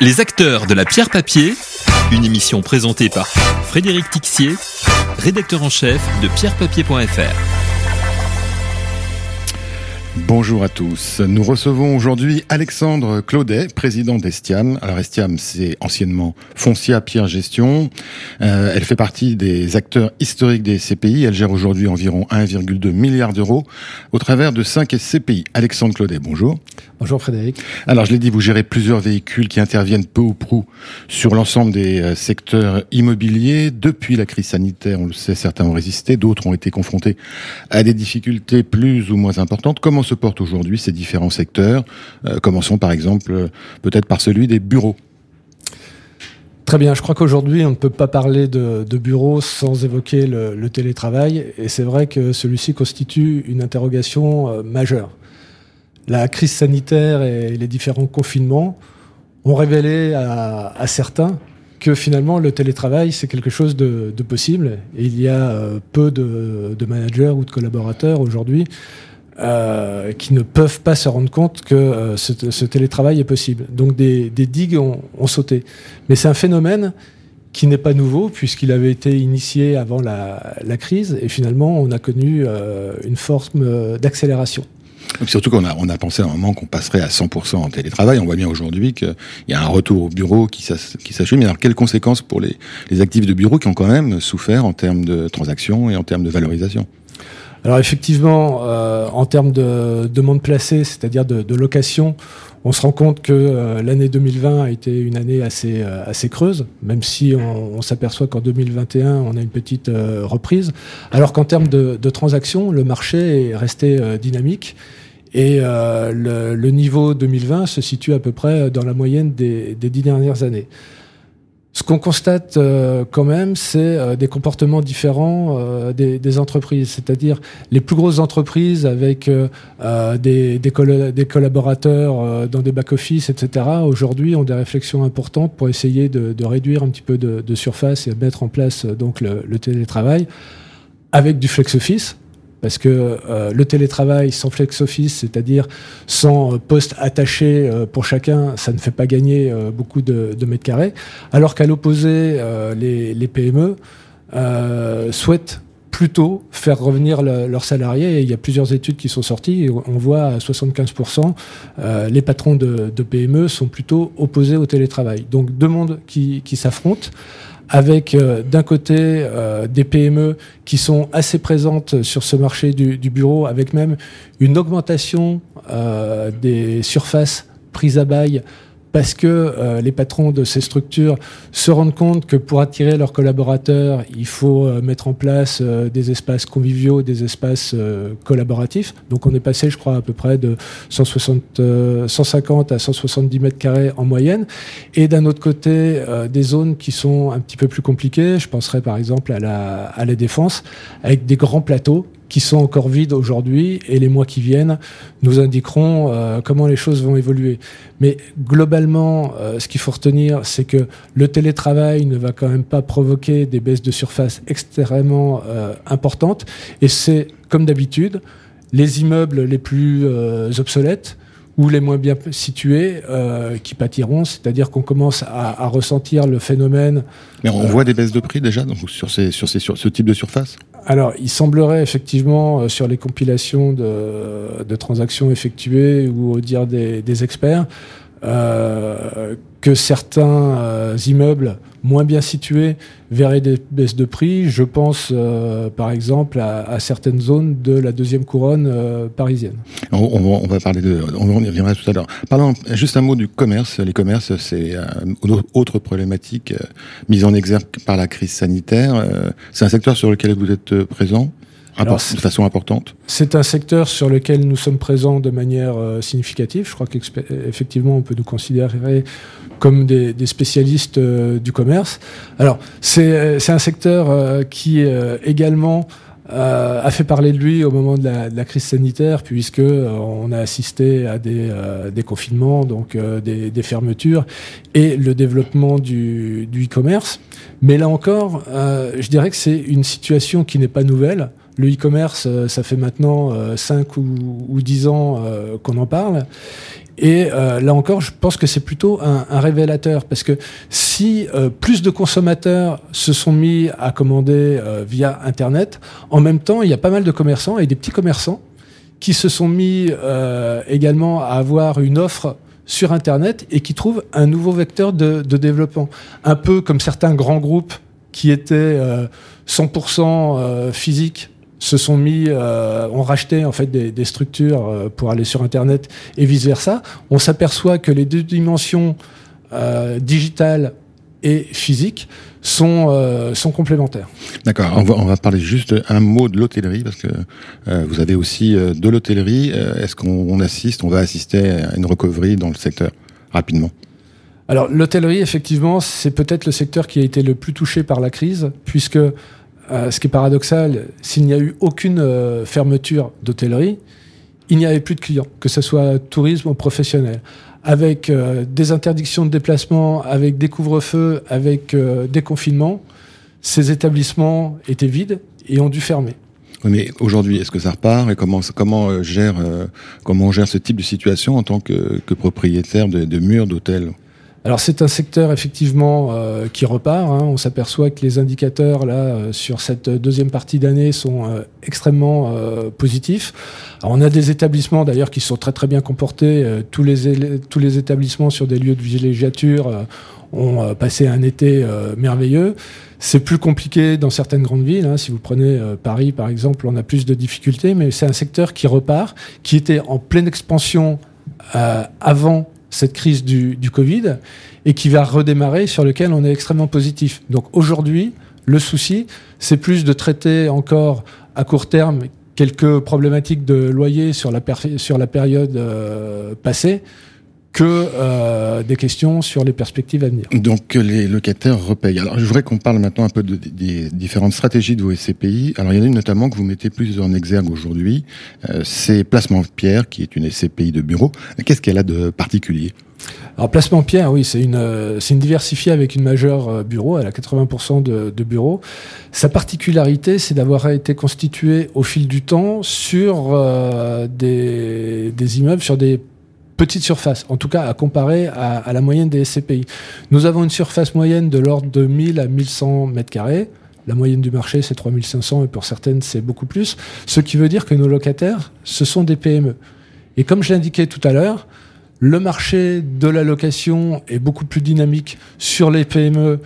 Les acteurs de la pierre papier, une émission présentée par Frédéric Tixier, rédacteur en chef de pierrepapier.fr. Bonjour à tous. Nous recevons aujourd'hui Alexandre Claudet, président d'Estiam. Alors Estiam, c'est anciennement Foncia Pierre Gestion. Euh, elle fait partie des acteurs historiques des CPI. Elle gère aujourd'hui environ 1,2 milliard d'euros au travers de 5 CPI. Alexandre Claudet, bonjour. Bonjour Frédéric. Alors je l'ai dit, vous gérez plusieurs véhicules qui interviennent peu ou prou sur l'ensemble des euh, secteurs immobiliers. Depuis la crise sanitaire, on le sait, certains ont résisté, d'autres ont été confrontés à des difficultés plus ou moins importantes. Comment se portent aujourd'hui ces différents secteurs euh, Commençons par exemple euh, peut-être par celui des bureaux. Très bien, je crois qu'aujourd'hui on ne peut pas parler de, de bureaux sans évoquer le, télétravail et c'est vrai que celui-ci constitue une interrogation euh, majeure. La crise sanitaire et les différents confinements ont révélé à, certains que finalement le télétravail c'est quelque chose de, possible et il y a peu de managers ou de collaborateurs aujourd'hui euh, qui ne peuvent pas se rendre compte que euh, ce, télétravail est possible. Donc des, digues ont, sauté. Mais c'est un phénomène qui n'est pas nouveau puisqu'il avait été initié avant la, crise et finalement on a connu euh, une forme d'accélération. Surtout qu'on a, pensé à un moment qu'on passerait à 100% en télétravail. On voit bien aujourd'hui qu'il y a un retour au bureau qui s'achemine. Alors quelles conséquences pour les actifs de bureau qui ont quand même souffert en termes de transactions et en termes de valorisation? Alors effectivement, euh, en termes de demande placée, c'est-à-dire de, de, location, on se rend compte que euh, l'année 2020 a été une année assez, euh, assez creuse, même si on, on s'aperçoit qu'en 2021, on a une petite euh, reprise. Alors qu'en termes de, de transactions, le marché est resté dynamique. Et le, le, niveau 2020 se situe à peu près dans la moyenne des, des dix dernières années. Ce qu'on constate euh, quand même, c'est euh, des comportements différents euh, des, entreprises. C'est-à-dire les plus grosses entreprises avec des, des, coll des, collaborateurs dans des back-office, etc., aujourd'hui ont des réflexions importantes pour essayer de, réduire un petit peu de, de, surface et mettre en place donc le, le télétravail avec du flex-office parce que euh, le télétravail sans flex office, c'est-à-dire sans poste attaché euh, pour chacun, ça ne fait pas gagner euh, beaucoup de, mètres carrés, alors qu'à l'opposé, les, PME souhaitent plutôt faire revenir le, leurs salariés. Et il y a plusieurs études qui sont sorties on voit à 75% euh, les patrons de, PME sont plutôt opposés au télétravail. Donc deux mondes qui s'affrontent avec euh, d'un côté euh, des PME qui sont assez présentes sur ce marché du, du bureau, avec même une augmentation euh, des surfaces prises à bail parce que euh, les patrons de ces structures se rendent compte que pour attirer leurs collaborateurs, il faut euh, mettre en place euh, des espaces conviviaux, des espaces collaboratifs. Donc on est passé, je crois, à peu près de 160, 150 à 170 mètres carrés en moyenne. Et d'un autre côté, des zones qui sont un petit peu plus compliquées. Je penserais par exemple à la, à la défense, avec des grands plateaux qui sont encore vides aujourd'hui et les mois qui viennent nous indiqueront euh, comment les choses vont évoluer. Mais globalement, euh, ce qu'il faut retenir, c'est que le télétravail ne va quand même pas provoquer des baisses de surface extrêmement euh, importantes et c'est comme d'habitude les immeubles les plus obsolètes ou les moins bien situés euh, qui pâtiront, c'est-à-dire qu'on commence à, à, ressentir le phénomène. Mais on euh, voit des baisses de prix déjà donc, sur, ces, sur, ces, sur ce type de surface? Alors, il semblerait effectivement euh, sur les compilations de, de, transactions effectuées ou au dire des, des experts euh, que certains euh, immeubles moins bien situés verraient des baisses de prix. Je pense euh, par exemple à, certaines zones de la deuxième couronne parisienne. On, on, va, parler de, on y reviendra tout à l'heure. Parlons juste un mot du commerce. Les commerces, c'est une autre problématique mise en exergue par la crise sanitaire. C'est un secteur sur lequel vous êtes présent? Alors, de façon importante C'est un secteur sur lequel nous sommes présents de manière euh, significative. Je crois qu'effectivement, on peut nous considérer comme des, des spécialistes euh, du commerce. Alors, c'est un secteur euh, qui également euh, a fait parler de lui au moment de la, de la crise sanitaire, puisque euh, on a assisté à des, euh, des confinements, donc des, des, fermetures, et le développement du e-commerce. Mais là encore, je dirais que c'est une situation qui n'est pas nouvelle. Le e-commerce, ça fait maintenant 5 ou, ou 10 ans qu'on en parle. Et euh, là encore, je pense que c'est plutôt un, un, révélateur, parce que si euh, plus de consommateurs se sont mis à commander euh, via Internet, en même temps, il y a pas mal de commerçants et des petits commerçants qui se sont mis également à avoir une offre sur Internet et qui trouvent un nouveau vecteur de, de développement. Un peu comme certains grands groupes qui étaient 100% physiques se sont mis, euh, ont racheté en fait des, des structures euh, pour aller sur Internet et vice versa. On s'aperçoit que les deux dimensions euh, digitales et physiques sont, euh, sont complémentaires. D'accord. On va, on va parler juste un mot de l'hôtellerie parce que euh, vous avez aussi euh, de l'hôtellerie. Est-ce qu'on assiste, on va assister à une recovery dans le secteur rapidement? Alors l'hôtellerie, effectivement, c'est peut-être le secteur qui a été le plus touché par la crise, puisque euh, ce qui est paradoxal, s'il n'y a eu aucune euh, fermeture d'hôtellerie, il n'y avait plus de clients, que ce soit tourisme ou professionnel. Avec euh, des interdictions de déplacement, avec des couvre-feux, avec des confinements, ces établissements étaient vides et ont dû fermer. mais aujourd'hui, est-ce que ça repart et comment gère comment on gère ce type de situation en tant que, propriétaire de murs d'hôtels alors c'est un secteur effectivement euh, qui repart. Hein. On s'aperçoit que les indicateurs là euh, sur cette deuxième partie d'année sont euh, extrêmement positifs. Alors, on a des établissements d'ailleurs qui sont très très bien comportés. tous les tous les établissements sur des lieux de villégiature ont passé un été merveilleux. C'est plus compliqué dans certaines grandes villes. Hein. Si vous prenez Paris par exemple, on a plus de difficultés, mais c'est un secteur qui repart, qui était en pleine expansion avant cette crise du, du, Covid et qui va redémarrer sur lequel on est extrêmement positif. Donc aujourd'hui, le souci, c'est plus de traiter encore à court terme quelques problématiques de loyer sur la, sur la période euh, passée que euh, des questions sur les perspectives à venir. Donc les locataires repayent. Alors je voudrais qu'on parle maintenant un peu de, des différentes stratégies de vos SCPI. Alors il y en a une notamment que vous mettez plus en exergue aujourd'hui, euh, c'est Placement Pierre, qui est une SCPI de bureau. Qu'est-ce qu'elle a de particulier? Alors placement Pierre, oui, c'est une c'est une diversifiée avec une majeure euh, bureau, elle a 80% de, de bureaux. Sa particularité, c'est d'avoir été constituée au fil du temps sur euh, des, des immeubles, sur des petite surface, en tout cas à comparer à, la moyenne des SCPI. Nous avons une surface moyenne de l'ordre de 1000 à 1100 mètres carrés. La moyenne du marché, c'est 3500 et pour certaines, c'est beaucoup plus. Ce qui veut dire que nos locataires, ce sont des PME. Et comme je l'indiquais tout à l'heure, le marché de la location est beaucoup plus dynamique sur les PME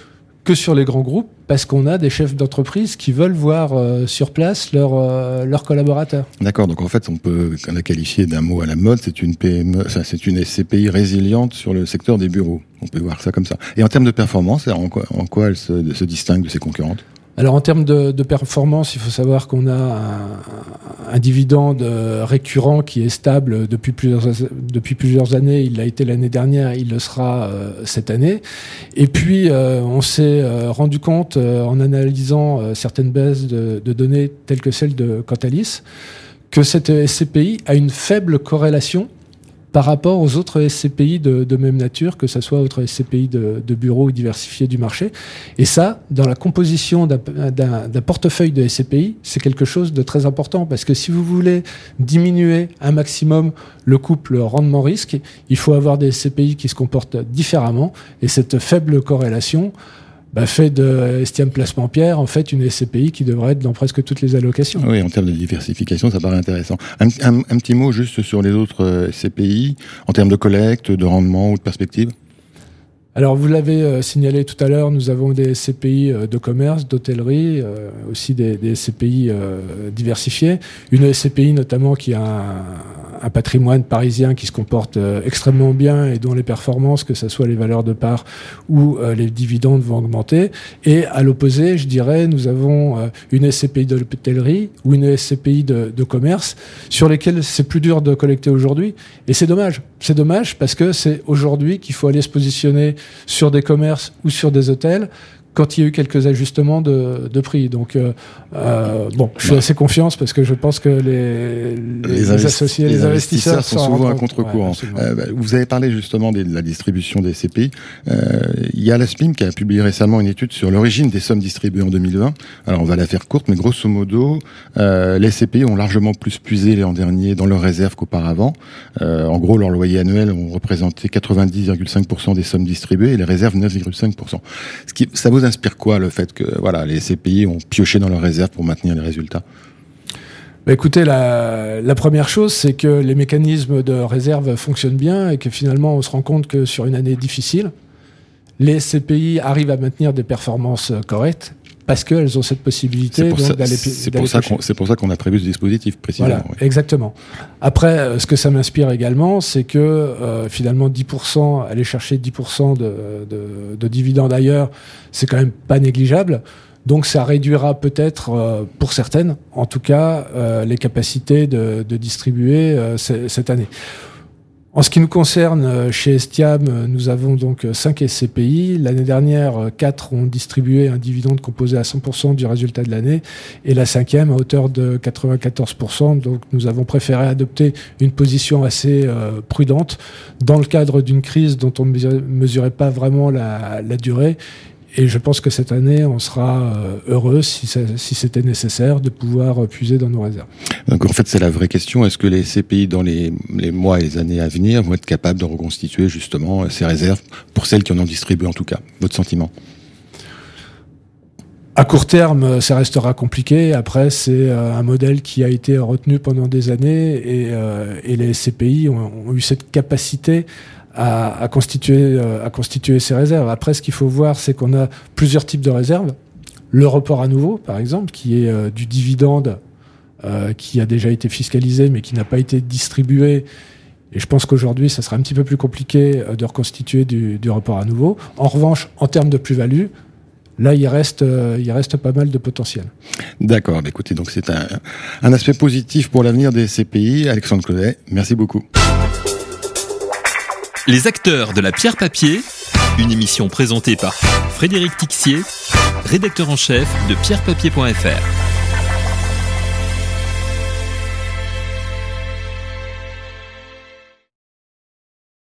que sur les grands groupes parce qu'on a des chefs d'entreprise qui veulent voir euh, sur place leurs euh, leurs collaborateurs. D'accord, donc en fait, on peut la qualifier d'un mot à la mode, c'est une PME, c'est une SCPI résiliente sur le secteur des bureaux. On peut voir ça comme ça. Et en termes de performance, en quoi, elle se distingue de ses concurrentes? Alors en termes de, performance, il faut savoir qu'on a un, dividende récurrent qui est stable depuis plusieurs, depuis plusieurs années. Il l'a été l'année dernière, il le sera euh, cette année. Et puis euh, on s'est euh, rendu compte en analysant certaines bases de, de, données telles que celle de Cantalis que cette SCPI a une faible corrélation par rapport aux autres SCPI de, même nature, que ce soit autres SCPI de, de bureaux diversifiés du marché. Et ça, dans la composition d'un portefeuille de SCPI, c'est quelque chose de très important parce que si vous voulez diminuer un maximum le couple rendement-risque, il faut avoir des SCPI qui se comportent différemment et cette faible corrélation bah, fait de Estiam Placement Pierre, en fait, une SCPI qui devrait être dans presque toutes les allocations. Oui, en termes de diversification, ça paraît intéressant. Un, un, un petit mot juste sur les autres euh, SCPI, en termes de collecte, de rendement ou de perspective? Alors, vous l'avez euh, signalé tout à l'heure, nous avons des SCPI euh, de commerce, d'hôtellerie, euh, aussi des, des SCPI diversifiés. Une SCPI notamment qui a un, un, patrimoine parisien qui se comporte euh, extrêmement bien et dont les performances, que ce soit les valeurs de part ou euh, les dividendes, vont augmenter. Et à l'opposé, je dirais, nous avons une SCPI de l'hôtellerie ou une SCPI de commerce sur lesquelles c'est plus dur de collecter aujourd'hui. Et c'est dommage. C'est dommage parce que c'est aujourd'hui qu'il faut aller se positionner sur des commerces ou sur des hôtels quand il y a eu quelques ajustements de, de prix. Donc, euh, euh, bon, je suis assez confiance parce que je pense que les, les, associés, les, investisseurs, sont souvent à contre-courant. Euh, bah, vous avez parlé justement de la distribution des CPI. Euh, il y a la SPIM qui a publié récemment une étude sur l'origine des sommes distribuées en 2020. Alors, on va la faire courte, mais grosso modo, euh, les CPI ont largement plus puisé l'an dernier dans leurs réserves qu'auparavant. Euh, en gros, leurs loyers annuels ont représenté 90,5% des sommes distribuées et les réserves 9,5%. Ce qui, ça inspire quoi le fait que voilà les CPI ont pioché dans leurs réserves pour maintenir les résultats? Bah écoutez, la, la, première chose, c'est que les mécanismes de réserve fonctionnent bien et que finalement, on se rend compte que sur une année difficile, les CPI arrivent à maintenir des performances correctes parce qu'elles ont cette possibilité d'aller C'est pour, ça qu'on, c'est pour ça qu'on a prévu ce dispositif précisément. Voilà, exactement. Après, euh, ce que ça m'inspire également, c'est que euh, finalement 10%, aller chercher 10% de, de, de dividendes ailleurs, c'est quand même pas négligeable. Donc ça réduira peut-être, euh, pour certaines, en tout cas, euh, les capacités de, de distribuer euh, cette année. En ce qui nous concerne, euh, chez Estiam, euh, nous avons donc 5 euh, SCPI. L'année dernière, 4 ont distribué un dividende composé à 100% du résultat de l'année et la cinquième à hauteur de 94%. Donc nous avons préféré adopter une position assez prudente dans le cadre d'une crise dont on ne mesurait pas vraiment la, la durée et je pense que cette année, on sera euh, heureux, si, si c'était nécessaire, de pouvoir puiser dans nos réserves. Donc en fait, c'est la vraie question. Est-ce que les CPI, dans les, les, mois et les années à venir, vont être capables de reconstituer justement ces réserves, pour celles qui en ont distribué en tout cas Votre sentiment? À court terme, ça restera compliqué. Après, c'est euh, un modèle qui a été retenu pendant des années et, euh, et les CPI ont, ont, eu cette capacité à, à, constituer, euh, à constituer ces réserves. Après, ce qu'il faut voir, c'est qu'on a plusieurs types de réserves. Le report à nouveau, par exemple, qui est euh, du dividende euh, qui a déjà été fiscalisé mais qui n'a pas été distribué. Et je pense qu'aujourd'hui, ça sera un petit peu plus compliqué de reconstituer du, du report à nouveau. En revanche, en termes de plus-value, là, il reste, il reste pas mal de potentiel. D'accord. Bah, écoutez, donc c'est un, un aspect positif pour l'avenir des CPI. Alexandre Claudet, merci beaucoup. Les acteurs de la pierre papier, une émission présentée par Frédéric Tixier, rédacteur en chef de pierrepapier.fr.